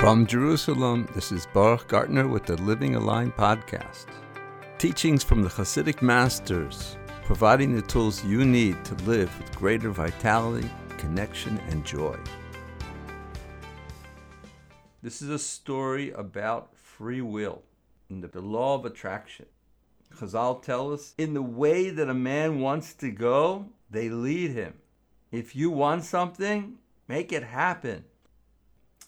From Jerusalem, this is Baruch Gartner with the Living Aligned podcast. Teachings from the Hasidic masters, providing the tools you need to live with greater vitality, connection, and joy. This is a story about free will and the law of attraction. Chazal tell us in the way that a man wants to go, they lead him. If you want something, make it happen.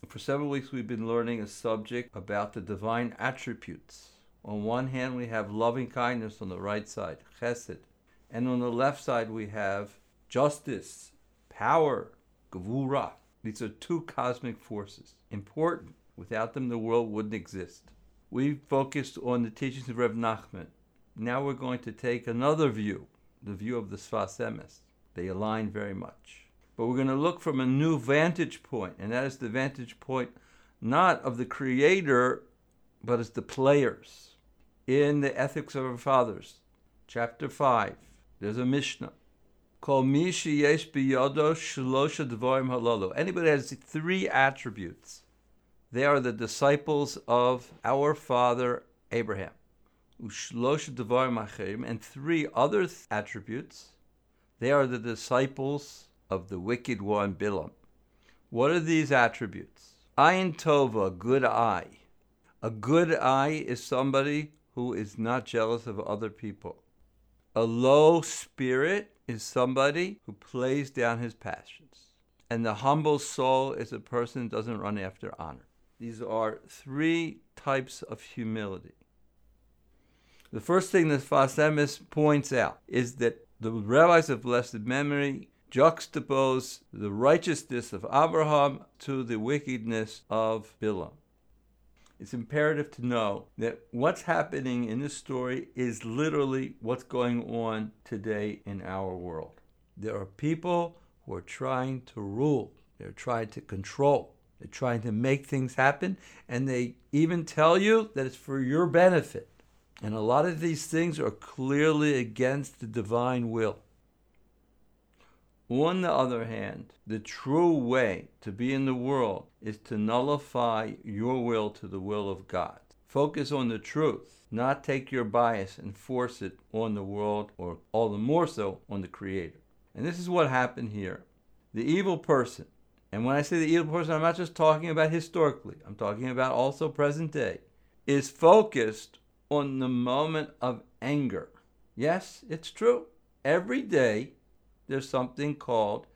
For several weeks, we've been learning a subject about the divine attributes. On one hand, we have loving kindness on the right side, chesed. And on the left side, we have justice, power, gevura. These are two cosmic forces, important. Without them, the world wouldn't exist. We focused on the teachings of Reb Nachman. Now we're going to take another view, the view of the Sfas Emes. They align very much. But we're going to look from a new vantage point, and that is the vantage point not of the creator, but as the players. In the Ethics of Our Fathers, chapter 5, there's a Mishnah called Mishi Yesh Biyodo Shlosha Dvorim Halolo. Anybody has three attributes. They are the disciples of our father Abraham. Ushlosha Dvorim and three other attributes. They are the disciples of the wicked one, Bilam. What are these attributes? Ayin Tova, good eye. A good eye is somebody who is not jealous of other people. A low spirit is somebody who plays down his passions. And the humble soul is a person who doesn't run after honor. These are three types of humility. The first thing that Sfas Emes points out is that the rabbis of blessed memory juxtapose the righteousness of Abraham to the wickedness of Bilam. It's imperative to know that what's happening in this story is literally what's going on today in our world. There are people who are trying to rule, they're trying to control, they're trying to make things happen, and they even tell you that it's for your benefit. And a lot of these things are clearly against the divine will. On the other hand, the true way to be in the world is to nullify your will to the will of God. Focus on the truth, not take your bias and force it on the world or all the more so on the Creator. And this is what happened here. The evil person, and when I say the evil person, I'm not just talking about historically, I'm talking about also present day, is focused on the moment of anger. Yes, it's true. Every day there's something called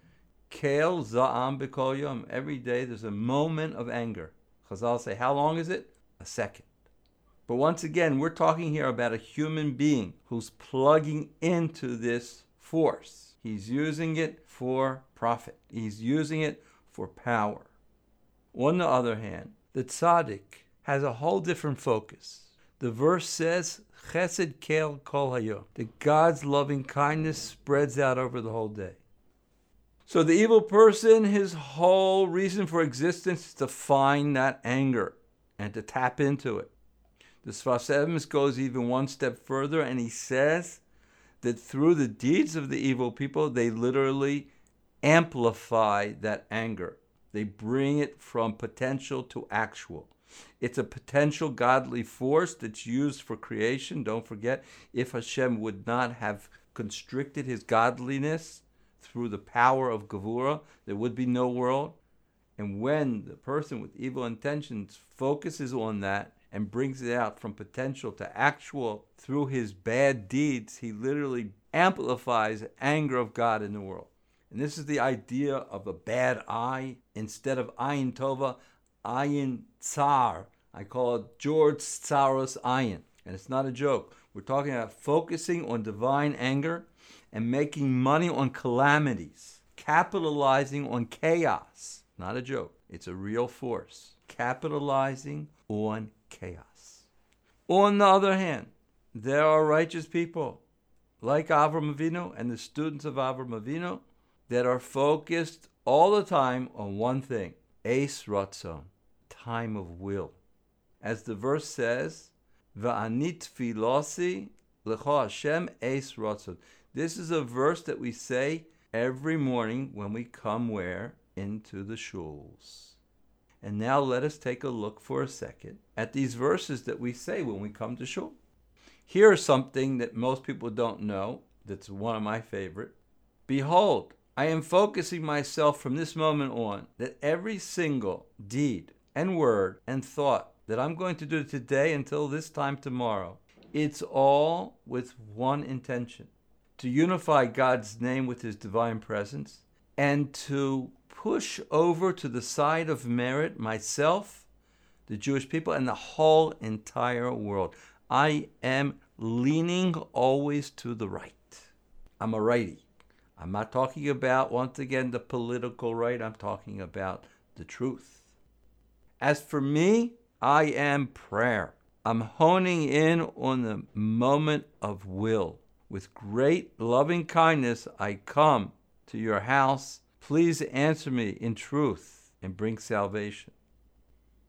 Kel Za'am B'Kol Yom. Every day there's a moment of anger. Chazal say, how long is it? A second. But once again, we're talking here about a human being who's plugging into this force. He's using it for profit. He's using it for power. On the other hand, the tzaddik has a whole different focus. The verse says, Chesed kel kol hayom. That God's loving kindness spreads out over the whole day. So the evil person, his whole reason for existence is to find that anger and to tap into it. The Sfas Emes goes even one step further and he says that through the deeds of the evil people, they literally amplify that anger. They bring it from potential to actual. It's a potential godly force that's used for creation. Don't forget, if Hashem would not have constricted his godliness through the power of Gevura, there would be no world. And when the person with evil intentions focuses on that and brings it out from potential to actual through his bad deeds, he literally amplifies anger of God in the world. And this is the idea of a bad eye. Instead of ayin tova, ayin tsar. I call it George Tsaros ayin. And it's not a joke. We're talking about focusing on divine anger and making money on calamities, capitalizing on chaos. Not a joke. It's a real force. Capitalizing on chaos. On the other hand, there are righteous people like Avram Avinu and the students of Avram Avinu that are focused all the time on one thing, Ace Ratzon, time of will. As the verse says, Va'anit filosi Hashem. This is a verse that we say every morning when we come where? Into the shuls. And now let us take a look for a second at these verses that we say when we come to shul. Here's something that most people don't know that's one of my favorite. Behold, I am focusing myself from this moment on that every single deed and word and thought that I'm going to do today until this time tomorrow, it's all with one intention to unify God's name with his divine presence and to push over to the side of merit myself, the Jewish people, and the whole entire world. I am leaning always to the right. I'm a righty. I'm not talking about, once again, the political right. I'm talking about the truth. As for me, I am prayer. I'm honing in on the moment of will. With great loving kindness, I come to your house. Please answer me in truth and bring salvation.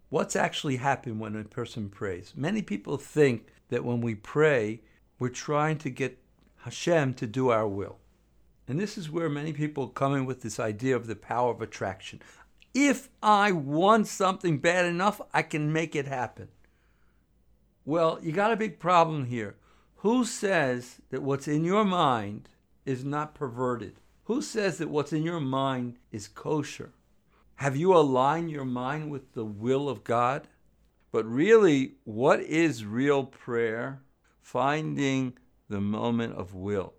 What's actually happened when a person prays? Many people think that when we pray, we're trying to get Hashem to do our will. And this is where many people come in with this idea of the power of attraction. If I want something bad enough, I can make it happen. Well, you got a big problem here. Who says that what's in your mind is not perverted? Who says that what's in your mind is kosher? Have you aligned your mind with the will of God? But really, what is real prayer? Finding the moment of will,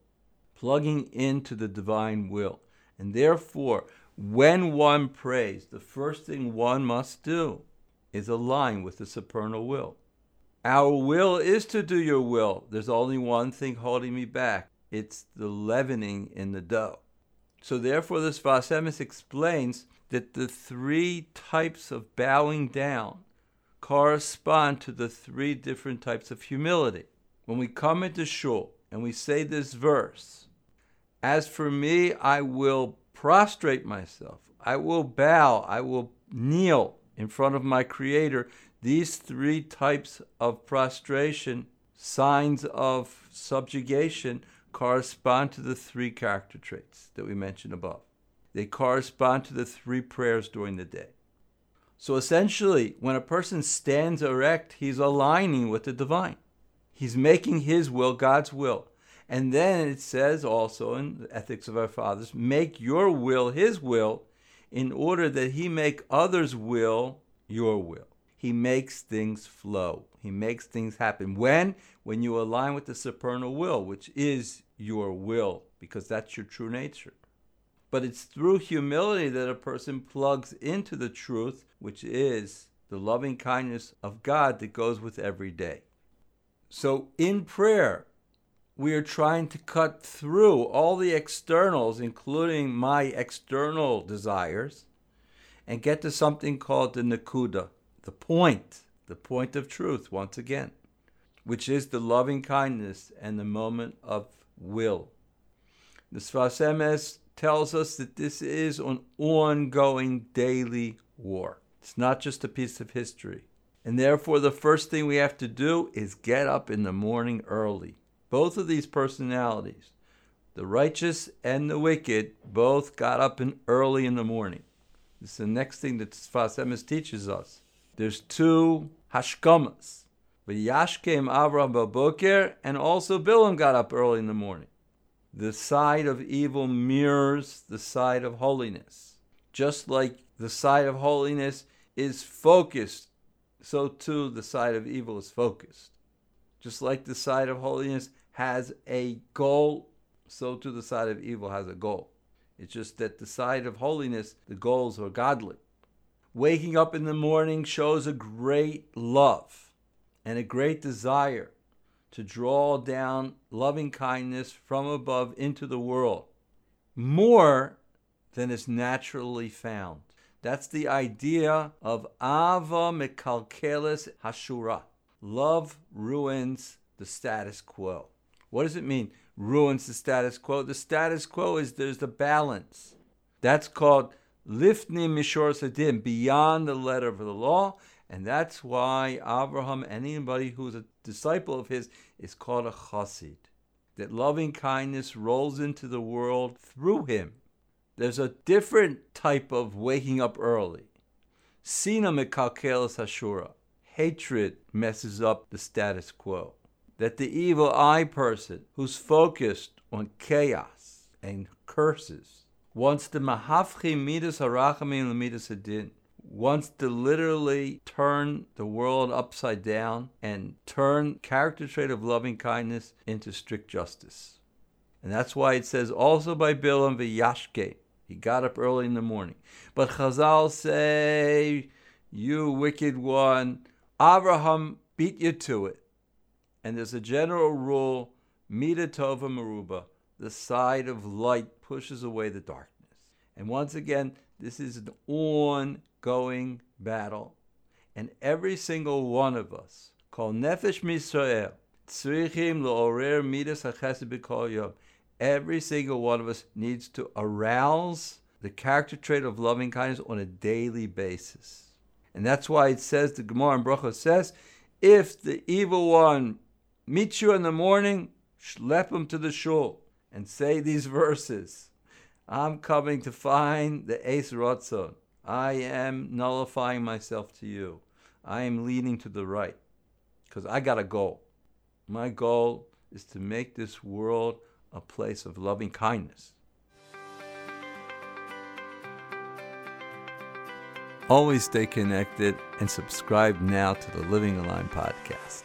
plugging into the divine will. And therefore, when one prays, the first thing one must do is align with the supernal will. Our will is to do your will. There's only one thing holding me back it's the leavening in the dough. So, therefore, this Sfas Emes explains that the three types of bowing down correspond to the three different types of humility. When we come into shul and we say this verse, as for me, I will prostrate myself, I will bow, I will kneel in front of my Creator. These three types of prostration, signs of subjugation, correspond to the three character traits that we mentioned above. They correspond to the three prayers during the day. So essentially, when a person stands erect, he's aligning with the divine. He's making his will God's will. And then it says also in the Ethics of Our Fathers, make your will his will in order that he make others' will your will. He makes things flow. He makes things happen. When? When you align with the supernal will, which is your will, because that's your true nature. But it's through humility that a person plugs into the truth, which is the loving kindness of God that goes with every day. So in prayer, we are trying to cut through all the externals, including my external desires, and get to something called the Nakuda, the point, the point of truth, once again, which is the loving kindness and the moment of will. The Sfas Emes tells us that this is an ongoing daily war. It's not just a piece of history. And therefore, the first thing we have to do is get up in the morning early. Both of these personalities, the righteous and the wicked, both got up in early in the morning. This is the next thing that Sfas Emes teaches us. There's two hashkamas. Yashkem Avram Baboker, and also Bilam got up early in the morning. The side of evil mirrors the side of holiness. Just like the side of holiness is focused, so too the side of evil is focused. Just like the side of holiness has a goal, so too the side of evil has a goal. It's just that the side of holiness, the goals are godly. Waking up in the morning shows a great love and a great desire to draw down loving kindness from above into the world more than is naturally found. That's the idea of Ava Mikalkelis Hashura. Love ruins the status quo. What does it mean? Ruins the status quo. The status quo is there's the balance. That's called lifnim mishor sadim, beyond the letter of the law, and that's why Abraham, anybody who's a disciple of his, is called a chassid. That loving kindness rolls into the world through him. There's a different type of waking up early. Sina mekalkelas hashura. Hatred messes up the status quo. That the evil eye person who's focused on chaos and curses wants the mahafchi midas harachamim midas adin wants to literally turn the world upside down and turn character trait of loving kindness into strict justice. And that's why it says also by Bilam v'yashke. He got up early in the morning. But Chazal say, you wicked one, Abraham beat you to it. And there's a general rule, Mida Tova Maruba, the side of light pushes away the darkness. And once again, this is an ongoing battle. And every single one of us, called Nefesh Misrael, Yom, every single one of us needs to arouse the character trait of loving kindness on a daily basis. And that's why it says, the Gemara in Bracha says, if the evil one meets you in the morning, schlep him to the shul and say these verses. I'm coming to find the Ace Rotzon. I am nullifying myself to you. I am leaning to the right because I got a goal. My goal is to make this world a place of loving kindness. Always stay connected and subscribe now to the Living Aligned podcast.